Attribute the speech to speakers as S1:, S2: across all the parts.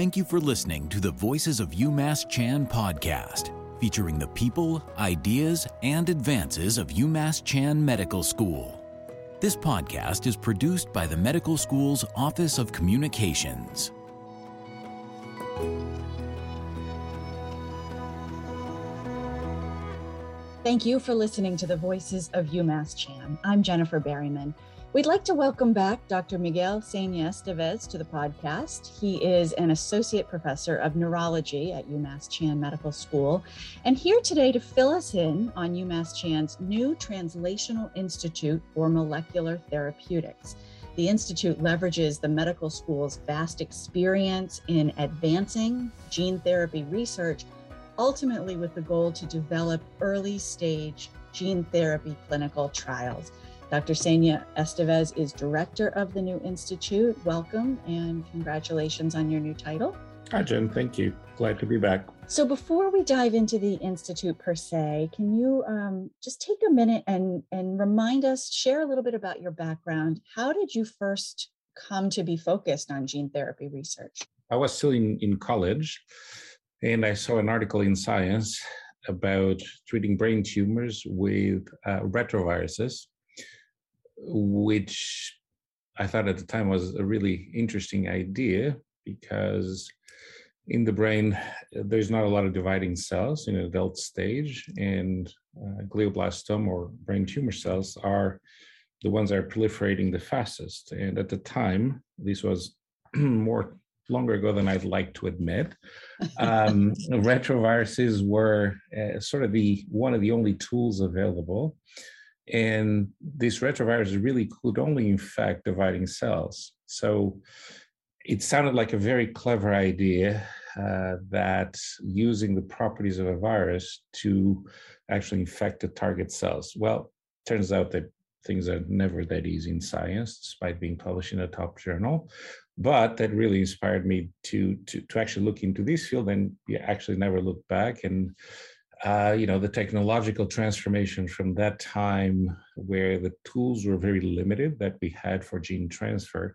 S1: Thank you for listening to the Voices of UMass Chan podcast, featuring the people, ideas, and advances of UMass Chan Medical School. This podcast is produced by the medical school's Office of Communications.
S2: Thank you for listening to the Voices of UMass Chan. I'm Jennifer Berryman. We'd like to welcome back Dr. Miguel Sena Esteves to the podcast. He is an associate professor of neurology at UMass Chan Medical School, and here today to fill us in on UMass Chan's new Translational Institute for Molecular Therapeutics. The Institute leverages the medical school's vast experience in advancing gene therapy research, ultimately with the goal to develop early stage gene therapy clinical trials. Dr. Sena Esteves is director of the new institute. Welcome and congratulations on your new title.
S3: Hi, Jen. Thank you. Glad to be back.
S2: So, before we dive into the institute per se, can you um, just take a minute and and remind us, share a little bit about your background? How did you first come to be focused on gene therapy research?
S3: I was still in, in college, and I saw an article in Science about treating brain tumors with uh, retroviruses which I thought at the time was a really interesting idea because in the brain there's not a lot of dividing cells in an adult stage and uh, glioblastoma or brain tumor cells are the ones that are proliferating the fastest. And at the time this was more longer ago than i'd like to admit um, retroviruses were uh, sort of the one of the only tools available and these retroviruses really could only infect dividing cells. So it sounded like a very clever idea uh, that using the properties of a virus to actually infect the target cells. Well, turns out that things are never that easy in science, despite being published in a top journal. But that really inspired me to to, to actually look into this field and actually never look back and uh, you know, the technological transformation from that time where the tools were very limited that we had for gene transfer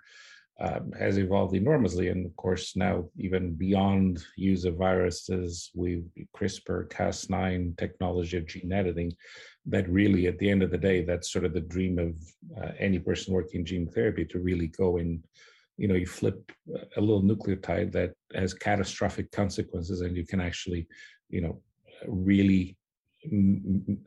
S3: um, has evolved enormously. And of course, now even beyond use of viruses, we CRISPR, Cas9 technology of gene editing, that really, at the end of the day, that's sort of the dream of uh, any person working gene therapy to really go and you know you flip a little nucleotide that has catastrophic consequences and you can actually you know really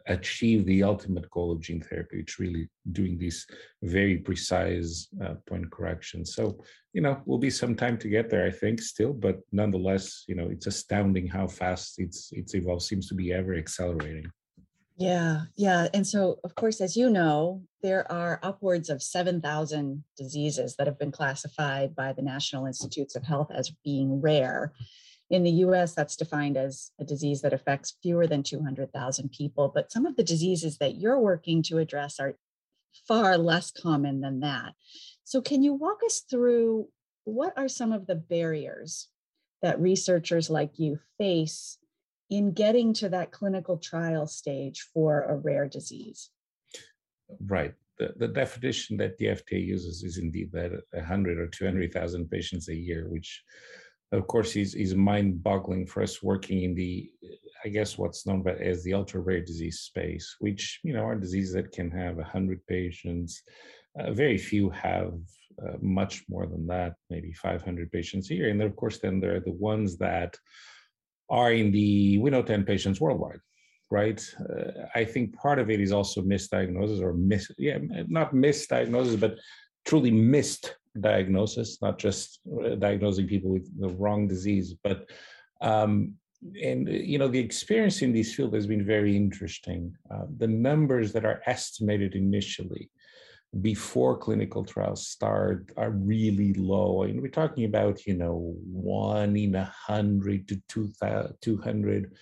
S3: achieve the ultimate goal of gene therapy. It's really doing these very precise uh, point corrections. So you know will be some time to get there i think still but nonetheless you know it's astounding how fast it's it's evolved seems to be ever accelerating.
S2: Yeah yeah and so of course as you know there are upwards of 7000 diseases that have been classified by the national institutes of health as being rare in the US, that's defined as a disease that affects fewer than 200,000 people. But some of the diseases that you're working to address are far less common than that. So, can you walk us through what are some of the barriers that researchers like you face in getting to that clinical trial stage for a rare disease?
S3: Right. The, the definition that the FDA uses is indeed that 100 or 200,000 patients a year, which of course is is mind-boggling for us working in the i guess what's known as the ultra rare disease space which you know are diseases that can have 100 patients. Uh, very few have uh, much more than that maybe 500 patients a year. And then of course then there are the ones that are in the we know 10 patients worldwide right? Uh, i think part of it is also misdiagnosis or miss yeah not misdiagnosis but truly missed diagnosis, not just uh, diagnosing people with the wrong disease, but um, and you know the experience in this field has been very interesting. Uh, the numbers that are estimated initially before clinical trials start are really low, and we're talking about you know one in a hundred to two hundred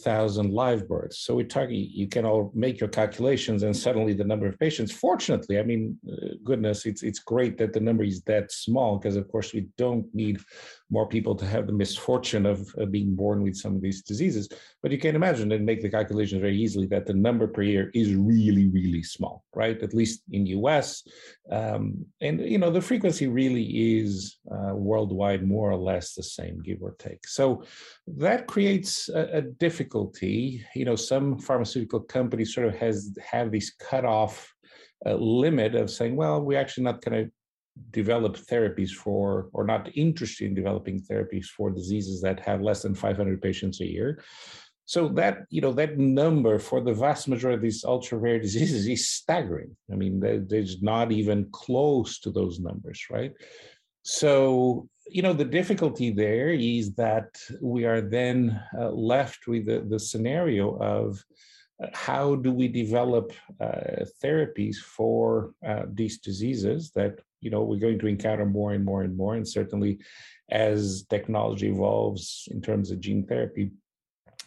S3: thousand live births. So we're talking, you can all make your calculations and suddenly the number of patients, fortunately, I mean, uh, goodness, it's, it's great that the number is that small because of course we don't need more people to have the misfortune of, of being born with some of these diseases. But you can imagine and make the calculations very easily that the number per year is really, really small, right? At least in US. Um, and, you know, the frequency really is uh, worldwide more or less the same, give or take. So that creates a, a difficulty. You know, some pharmaceutical companies sort of has have these cutoff uh, limit of saying, well, we're actually not going to develop therapies for or not interested in developing therapies for diseases that have less than 500 patients a year so that you know that number for the vast majority of these ultra rare diseases is staggering i mean there's not even close to those numbers right so you know the difficulty there is that we are then uh, left with the, the scenario of uh, how do we develop uh, therapies for uh, these diseases that you know we're going to encounter more and more and more. And certainly as technology evolves in terms of gene therapy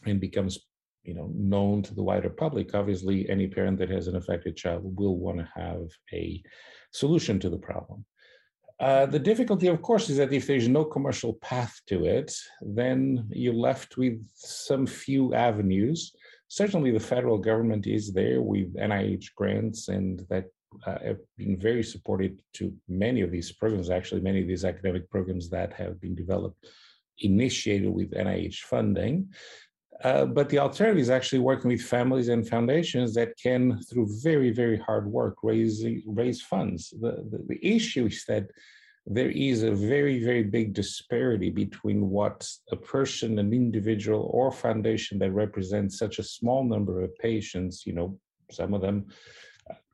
S3: and becomes you know known to the wider public obviously any parent that has an affected child will want to have a solution to the problem uh, the difficulty, of course, is that if there's no commercial path to it, then you're left with some few avenues. Certainly, the federal government is there with NIH grants, and that uh, have been very supportive to many of these programs, actually, many of these academic programs that have been developed, initiated with NIH funding. Uh, but the alternative is actually working with families and foundations that can, through very, very hard work, raise, raise funds. The, the, the issue is that there is a very, very big disparity between what a person, an individual, or foundation that represents such a small number of patients, you know, some of them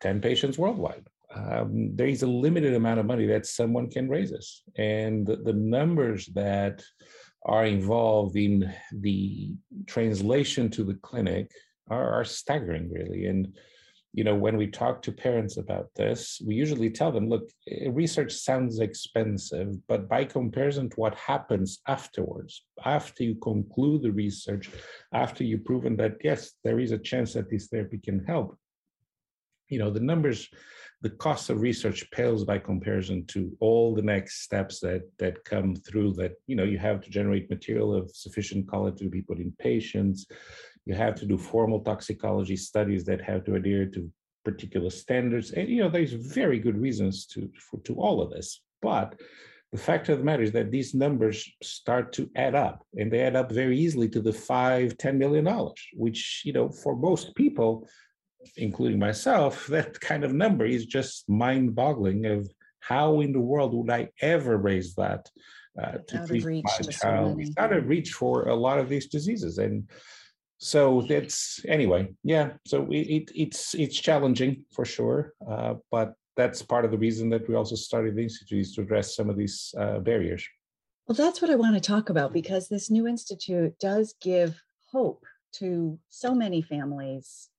S3: 10 patients worldwide. Um, there is a limited amount of money that someone can raise us. And the, the numbers that are involved in the translation to the clinic are, are staggering, really. And you know, when we talk to parents about this, we usually tell them, look, eh, research sounds expensive, but by comparison to what happens afterwards, after you conclude the research, after you've proven that, yes, there is a chance that this therapy can help, you know the numbers the cost of research pales by comparison to all the next steps that that come through that you know you have to generate material of sufficient quality to be put in patients. You have to do formal toxicology studies that have to adhere to particular standards. And you know there's very good reasons to for, to all of this. But the fact of the matter is that these numbers start to add up and they add up very easily to the five ten million dollars which you know for most people including myself, that kind of number is just mind boggling of how in the world would I ever raise that uh, to treat my child? It's out of reach for a lot of these diseases. And so that's anyway, yeah. So it, it it's it's challenging for sure, uh, but that's part of the reason that we also started the institute is to address some of these uh, barriers.
S2: Well, that's what I want to talk about because this new institute does give hope to so many families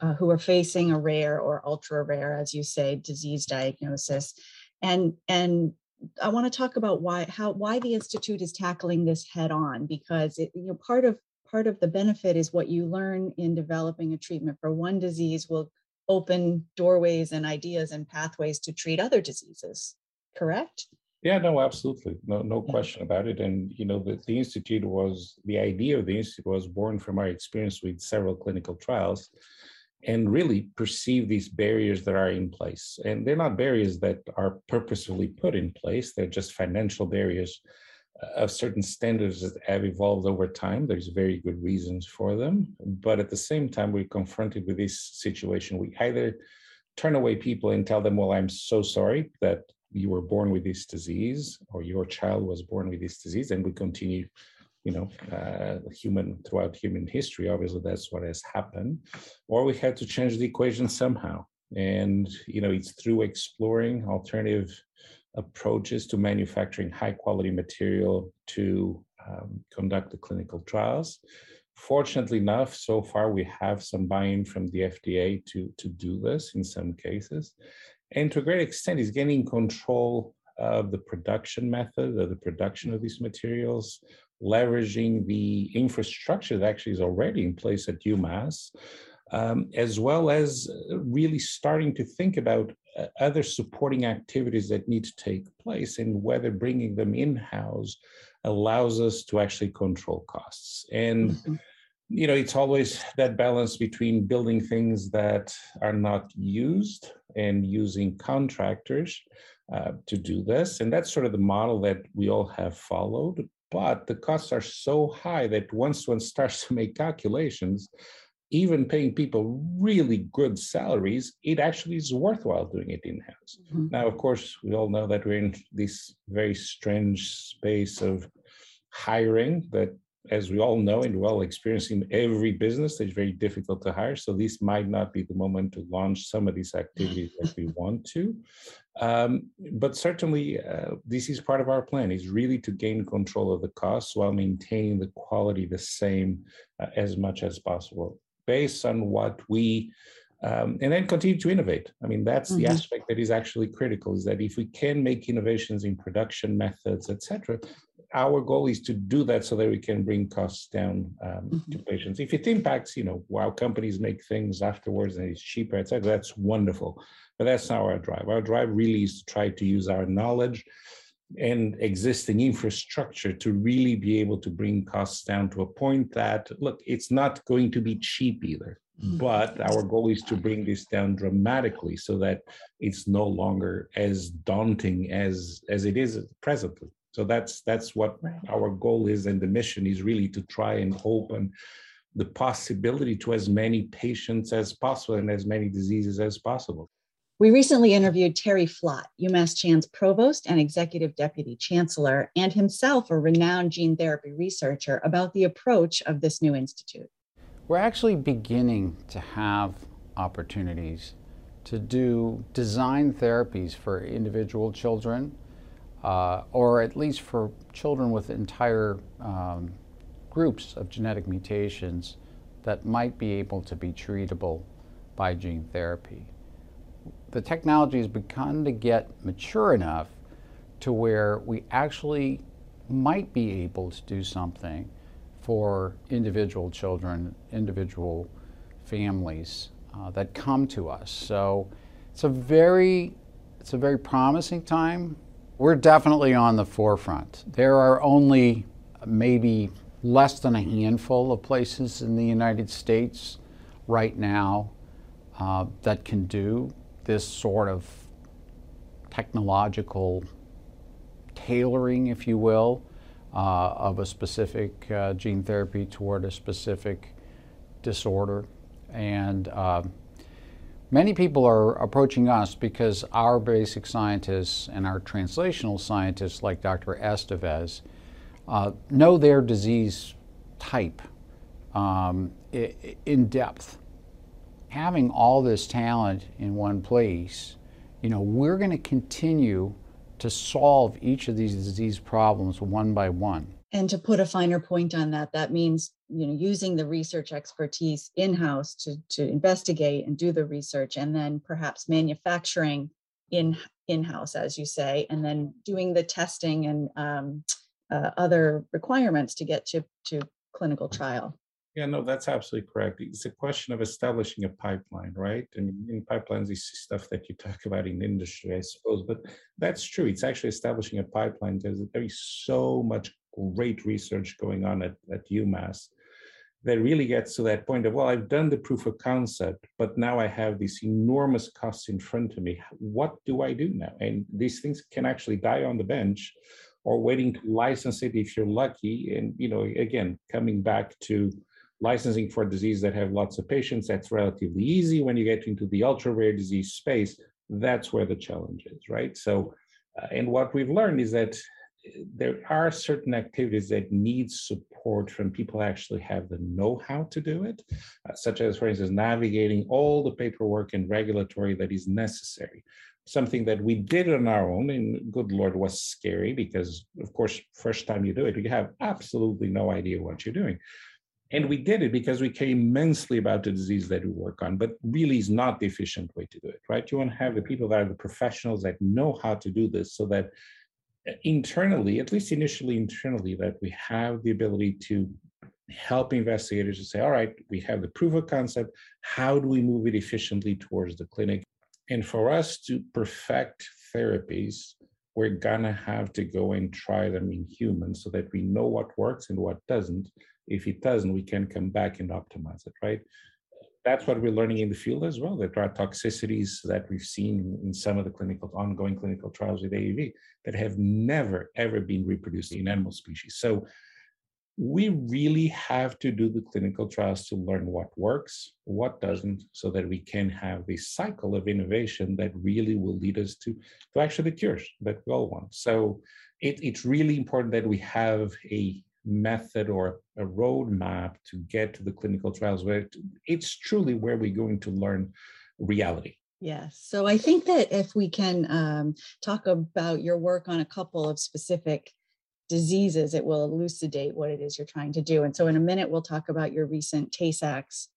S2: uh, who are facing a rare or ultra rare, as you say, disease diagnosis. And, and I want to talk about why how why the institute is tackling this head on because it, you know part of part of the benefit is what you learn in developing a treatment for one disease will open doorways and ideas and pathways to treat other diseases. Correct?
S3: Yeah, no, absolutely. No, no question about it. And you know, the, the institute was the idea of the institute was born from our experience with several clinical trials and really perceive these barriers that are in place. And they're not barriers that are purposefully put in place, they're just financial barriers uh, of certain standards that have evolved over time. There's very good reasons for them. But at the same time, we're confronted with this situation. We either turn away people and tell them, well, I'm so sorry that you were born with this disease or your child was born with this disease, and we continue you know, uh, human throughout human history. Obviously, that's what has happened. Or we had to change the equation somehow. And you know, it's through exploring alternative approaches to manufacturing high quality material to um, conduct the clinical trials. Fortunately enough, so far we have some buy-in from the FDA to, to do this in some cases. And to a great extent, is gaining control of the production method, of the production of these materials, leveraging the infrastructure that actually is already in place at UMass, um, as well as really starting to think about uh, other supporting activities that need to take place and whether bringing them in-house allows us to actually control costs. And mm-hmm. you know, it's always that balance between building things that are not used and using contractors uh, to do this. And that's sort of the model that we all have followed. But the costs are so high that once one starts to make calculations, even paying people really good salaries, it actually is worthwhile doing it in house. Mm-hmm. Now, of course, we all know that we're in this very strange space of hiring that as we all know and well experiencing every business it's very difficult to hire so this might not be the moment to launch some of these activities that we want to um, but certainly uh, this is part of our plan is really to gain control of the costs while maintaining the quality the same uh, as much as possible based on what we um, and then continue to innovate. I mean, that's mm-hmm. the aspect that is actually critical: is that if we can make innovations in production methods, etc., our goal is to do that so that we can bring costs down um, mm-hmm. to patients. If it impacts, you know, while companies make things afterwards and it's cheaper, etc., that's wonderful. But that's not our drive. Our drive really is to try to use our knowledge and existing infrastructure to really be able to bring costs down to a point that look, it's not going to be cheap either. Mm-hmm. But our goal is to bring this down dramatically so that it's no longer as daunting as as it is presently. So that's that's what right. our goal is, and the mission is really to try and open the possibility to as many patients as possible and as many diseases as possible.
S2: We recently interviewed Terry Flotte, UMass Chan's provost and executive deputy chancellor, and himself a renowned gene therapy researcher, about the approach of this new institute.
S4: We're actually beginning to have opportunities to do design therapies for individual children uh, or at least for children with entire um, groups of genetic mutations that might be able to be treatable by gene therapy. The technology has begun to get mature enough to where we actually might be able to do something for individual children, individual families uh, that come to us. So it's a very, it's a very promising time we're definitely on the forefront. There are only maybe less than a handful of places in the United States right now uh, that can do this sort of technological tailoring, if you will, uh, of a specific uh, gene therapy toward a specific disorder. And uh, Many people are approaching us because our basic scientists and our translational scientists, like Dr. Esteves, uh, know their disease type um, in depth. Having all this talent in one place, you know, we're going to continue to solve each of these disease problems one by one.
S2: And to put a finer point on that, that means you know using the research expertise in-house to to investigate and do the research and then perhaps manufacturing in in-house as you say and then doing the testing and um, uh, other requirements to get to to clinical trial.
S3: Yeah no that's absolutely correct. It's a question of establishing a pipeline right? And in pipelines is stuff that you talk about in industry i suppose but that's true. It's actually establishing a pipeline. Because there is so much great research going on at, at umass that really gets to that point of, well, I've done the proof of concept, but now I have these enormous costs in front of me. What do I do now? And these things can actually die on the bench or waiting to license it if you're lucky. And, you know, again, coming back to licensing for disease that have lots of patients, that's relatively easy. When you get into the ultra rare disease space, that's where the challenge is, right? So, uh, and what we've learned is that there are certain activities that need support from people actually have the know-how to do it, uh, such as, for instance, navigating all the paperwork and regulatory that is necessary. Something that we did on our own, and good Lord, was scary because, of course, first time you do it, you have absolutely no idea what you're doing. And we did it because we care immensely about the disease that we work on, but really is not the efficient way to do it, right? You want to have the people that are the professionals that know how to do this so that internally, at least initially internally, that we have the ability to help investigators to say, all right, we have the proof of concept. How do we move it efficiently towards the clinic? And for us to perfect therapies, we're gonna have to go and try them in humans so that we know what works and what doesn't. If it doesn't, we can come back and optimize it, right? That's what we're learning in the field as well. There are toxicities that we've seen in some of the clinical ongoing clinical trials with AAV that have never ever been reproduced in animal species. So we really have to do the clinical trials to learn what works, what doesn't, so that we can have this cycle of innovation that really will lead us to, to actually the cures that we all want. So it, it's really important that we have a method or a roadmap to get to the clinical trials where it's truly where we're going to learn reality.
S2: Yes. So I think that if we can um, talk about your work on a couple of specific diseases, it will elucidate what it is you're trying to do. And so in a minute, we'll talk about your recent Tay-Sachs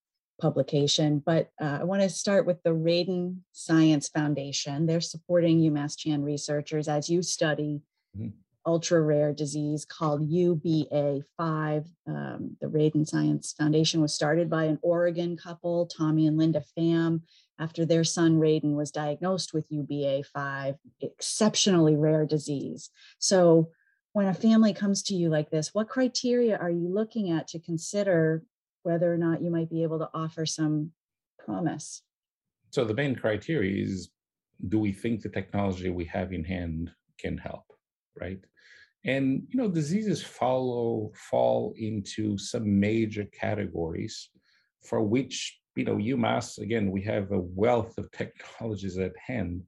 S2: publication, but uh, I want to start with the Raden Science Foundation. They're supporting UMass Chan researchers as you study mm-hmm. Ultra rare disease called UBA5. Um, the Raden Science Foundation was started by an Oregon couple, Tommy and Linda Pham, after their son Raden was diagnosed with UBA5, exceptionally rare disease. So when a family comes to you like this, what criteria are you looking at to consider whether or not you might be able to offer some promise?
S3: So the main criteria is do we think the technology we have in hand can help, right? And you know, diseases follow fall into some major categories for which you know UMass again we have a wealth of technologies at hand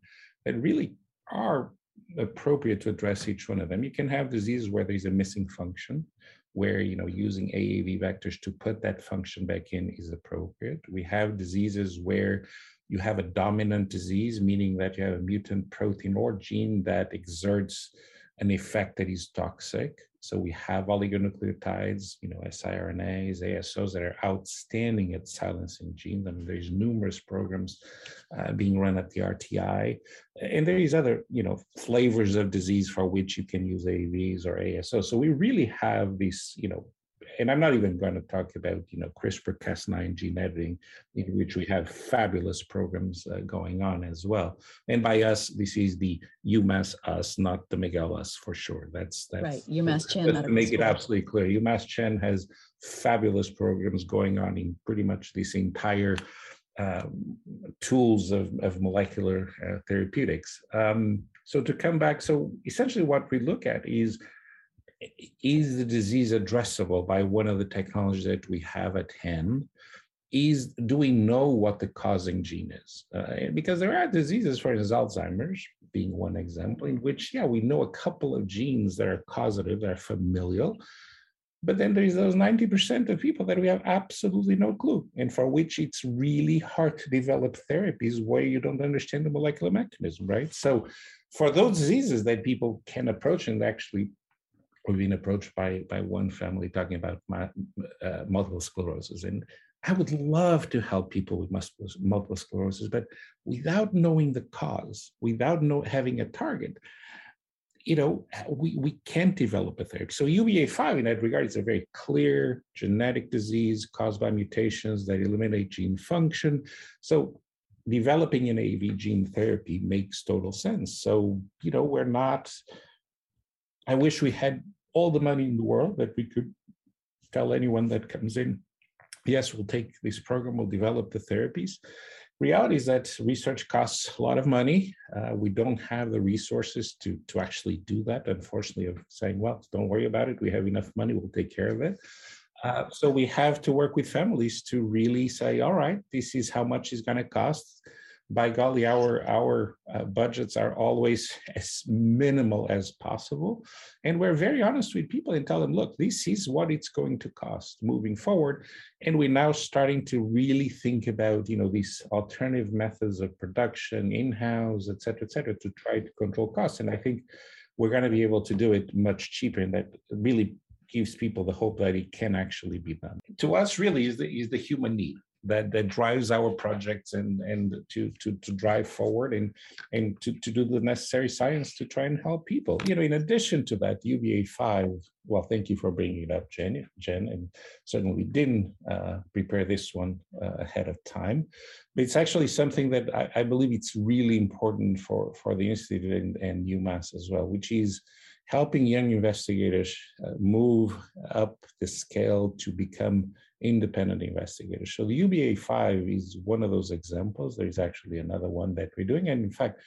S3: that really are appropriate to address each one of them. You can have diseases where there's a missing function, where you know using AAV vectors to put that function back in is appropriate. We have diseases where you have a dominant disease, meaning that you have a mutant protein or gene that exerts an effect that is toxic. So we have oligonucleotides, you know, siRNAs, ASOs that are outstanding at silencing genes. I mean, there's numerous programs uh, being run at the RTI, and there is other, you know, flavors of disease for which you can use AAVs or ASOs. So we really have these, you know, and I'm not even going to talk about, you know, CRISPR-Cas9 gene editing, in which we have fabulous programs uh, going on as well. And by us, this is the UMass us, not the Miguel us for sure. That's that's
S2: right. UMass Chan.
S3: to make it absolutely clear, UMass Chan has fabulous programs going on in pretty much this entire um, tools of, of molecular uh, therapeutics. Um, so to come back, so essentially what we look at is is the disease addressable by one of the technologies that we have at hand? Is do we know what the causing gene is? Uh, because there are diseases, for instance, Alzheimer's being one example, in which yeah we know a couple of genes that are causative, that are familial, but then there's those 90% of people that we have absolutely no clue, and for which it's really hard to develop therapies where you don't understand the molecular mechanism, right? So for those diseases that people can approach and actually we've been approached by by one family talking about my, uh, multiple sclerosis. And i would love to help people with multiple sclerosis but without knowing the cause without know, having a target you know we, we can't develop a therapy. So uba5 in that regard is a very clear genetic disease caused by mutations that eliminate gene function. So developing an AAV gene therapy makes total sense. So you know we're not I wish we had all the money in the world that we could tell anyone that comes in, yes, we'll take this program, we'll develop the therapies. Reality is that research costs a lot of money. Uh, we don't have the resources to, to actually do that, unfortunately, of saying, well, don't worry about it. We have enough money, we'll take care of it. Uh, so we have to work with families to really say, all right, this is how much it's going to cost by golly, our our uh, budgets are always as minimal as possible, and we're very honest with people and tell them, look, this is what it's going to cost moving forward, and we're now starting to really think about you know these alternative methods of production, in-house, et cetera, et cetera, to try to control costs, and I think we're going to be able to do it much cheaper, and that really gives people the hope that it can actually be done. To us, really, is the is the human need that that drives our projects and and to to to drive forward and and to, to do the necessary science to try and help people. You know in addition to that uba 5 well thank you for bringing it up jen jen and certainly we didn't uh, prepare this one uh, ahead of time. But it's actually something that I, I, believe it's really important for for the institute and, and umass as well which is helping young investigators uh, move up the scale to become independent investigators. So the UBA 5 is one of those examples. There's actually another one that we're doing. And in fact,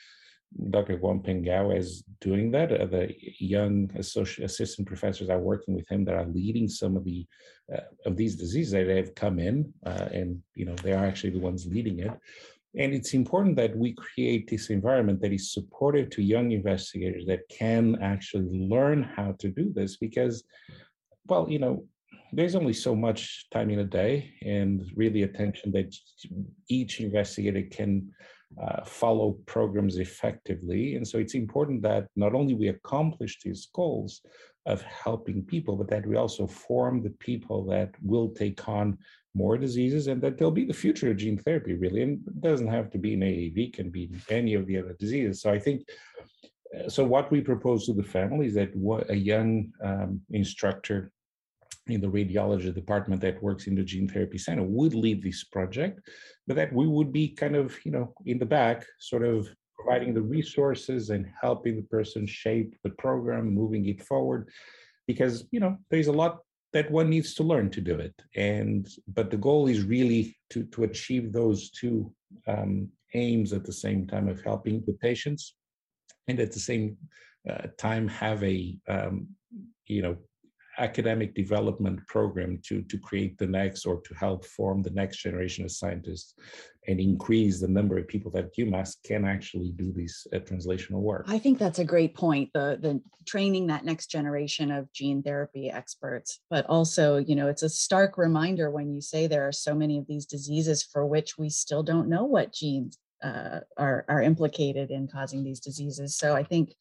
S3: Dr. Guangping Gao is doing that. Uh, the young associate assistant professors are working with him that are leading some of the uh, of these diseases that have come in, uh, and you know they are actually the ones leading it. And it's important that we create this environment that is supportive to young investigators that can actually learn how to do this because, well, you know, there's only so much time in a day and really attention that each investigator can uh, follow programs effectively. And so it's important that not only we accomplish these goals of helping people, but that we also form the people that will take on more diseases and that they'll be the future of gene therapy, really. And it doesn't have to be an AAV, can be any of the other diseases. So I think, uh, so what we propose to the family is that a young um, instructor in the radiology department that works in the gene therapy center would lead this project, but that we would be kind of, you know, in the back, sort of providing the resources and helping the person shape the program, moving it forward. Because, you know, there's a lot that one needs to learn to do it and but the goal is really to to achieve those two um, aims at the same time of helping the patients and at the same uh, time have a um, you know academic development program to, to create the next or to help form the next generation of scientists and increase the number of people that UMass can actually do these uh, translational work.
S2: I think that's a great point. The the training that next generation of gene therapy experts, but also, you know, it's a stark reminder when you say there are so many of these diseases for which we still don't know what genes uh, are are implicated in causing these diseases. So I think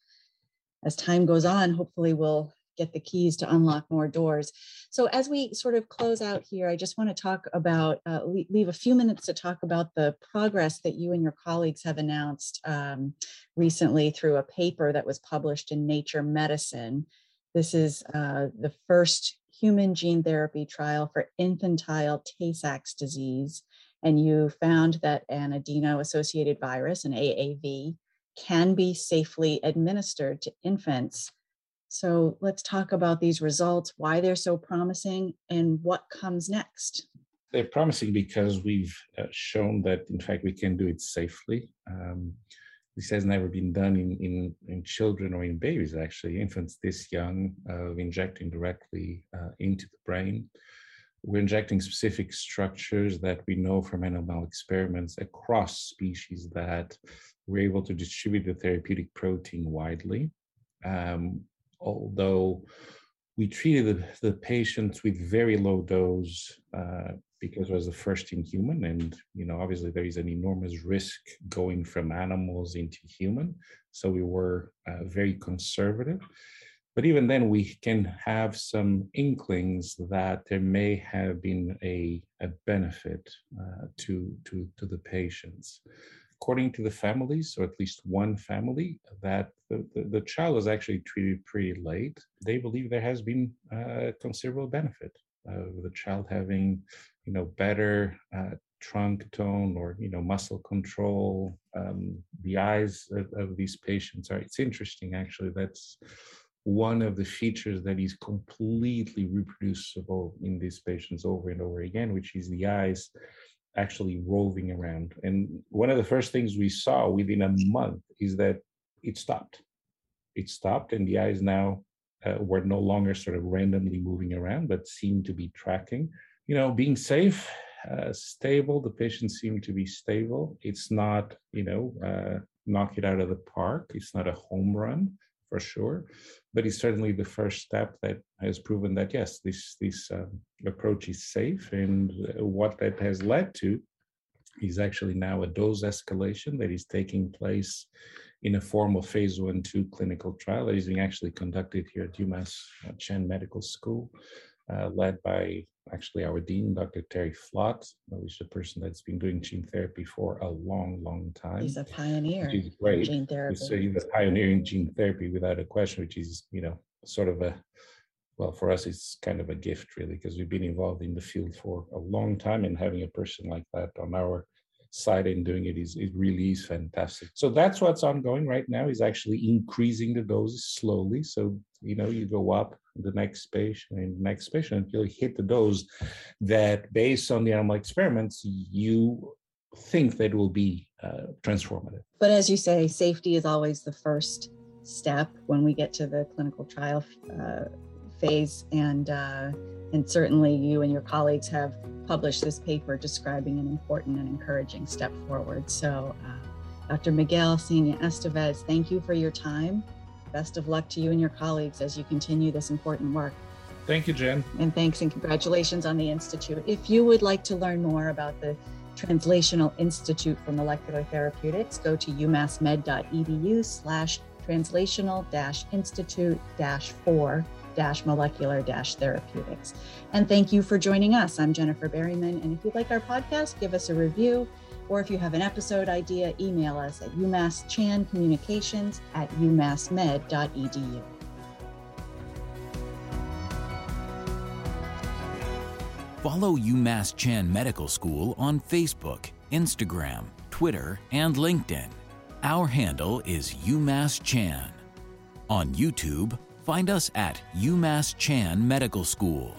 S2: as time goes on, hopefully we'll get the keys to unlock more doors. So as we sort of close out here, I just want to talk about, uh, leave a few minutes to talk about the progress that you and your colleagues have announced um, recently through a paper that was published in Nature Medicine. This is uh, the first human gene therapy trial for infantile Tay-Sachs disease. And you found that an adeno-associated virus, an AAV, can be safely administered to infants so let's talk about these results, why they're so promising, and what comes next.
S3: They're promising because we've uh, shown that, in fact, we can do it safely. Um, this has never been done in, in, in, children or in babies, actually, infants this young, uh, injecting directly uh, into the brain. We're injecting specific structures that we know from animal experiments across species that we're able to distribute the therapeutic protein widely. Um, although we treated the, the patients with very low dose uh, because it was the first in human. And you know obviously there is an enormous risk going from animals into human. So we were uh, very conservative. But even then we can have some inklings that there may have been a, a benefit uh, to, to, to the patients according to the families, or at least one family, that the, the, the child was actually treated pretty late. They believe there has been a considerable benefit of the child having, you know, better uh, trunk tone or you know muscle control. Um, the eyes of, of these patients are. It's interesting actually. That's one of the features that is completely reproducible in these patients over and over again, which is the eyes actually roving around. And one of the first things we saw within a month is that it stopped. It stopped, and the eyes now uh, were no longer sort of randomly moving around, but seemed to be tracking. You know, being safe, uh, stable. The patient seemed to be stable. It's not, you know, uh, knock it out of the park. It's not a home run for sure, but it's certainly the first step that has proven that yes, this this um, approach is safe. And uh, what that has led to is actually now a dose escalation that is taking place in a formal phase one two clinical trial that is being actually conducted here at UMass uh, Chan Medical School, uh, led by actually our dean, Dr. Terry Flotte, who is a person that's been doing gene therapy for a long, long time.
S2: He's a pioneer
S3: is great.
S2: gene therapy.
S3: So he's a pioneer in gene therapy without a question, which is, you know, sort of a, well, for us, it's kind of a gift, really, because we've been involved in the field for a long time and having a person like that on our side and doing it is it really is fantastic. So that's what's ongoing right now is actually increasing the doses slowly. So you know you go up the next patient and the next patient until you hit the dose that based on the animal experiments you think that will be uh, transformative.
S2: But as you say, safety is always the first step when we get to the clinical trial uh, phase and uh, and certainly you and your colleagues have published this paper describing an important and encouraging step forward. So, uh, Dr. Miguel Sena Esteves, thank you for your time. Best of luck to you and your colleagues as you continue this important work.
S3: Thank you, Jen.
S2: And thanks and congratulations on the Institute. If you would like to learn more about the Translational Institute for Molecular Therapeutics, go to umassmed.edu slash translational institute 4 molecular therapeutics. And thank you for joining us. I'm Jennifer Berryman. And if you like our podcast, give us a review. Or if you have an episode idea, email us at umasschanCommunications at umassmed.edu.
S1: Follow UMass Chan Medical School on Facebook, Instagram, Twitter, and LinkedIn. Our handle is UMass Chan. On YouTube, Find us at UMass Chan Medical School.